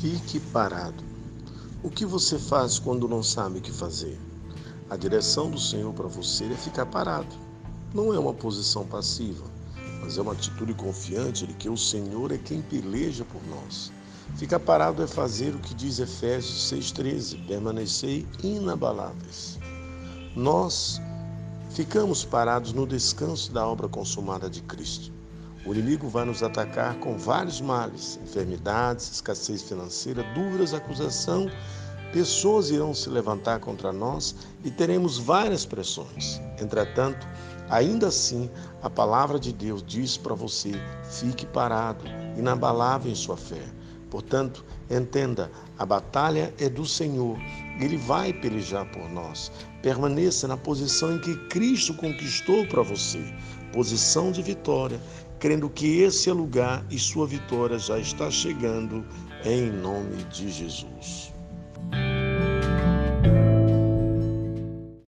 Fique parado. O que você faz quando não sabe o que fazer? A direção do Senhor para você é ficar parado. Não é uma posição passiva, mas é uma atitude confiante de que o Senhor é quem peleja por nós. Ficar parado é fazer o que diz Efésios 6,13: permanecei inabaláveis. Nós ficamos parados no descanso da obra consumada de Cristo. O inimigo vai nos atacar com vários males, enfermidades, escassez financeira, dúvidas, acusação. Pessoas irão se levantar contra nós e teremos várias pressões. Entretanto, ainda assim, a palavra de Deus diz para você: fique parado, inabalável em sua fé. Portanto, entenda, a batalha é do Senhor. Ele vai pelejar por nós. Permaneça na posição em que Cristo conquistou para você posição de vitória, crendo que esse é lugar e sua vitória já está chegando em nome de Jesus.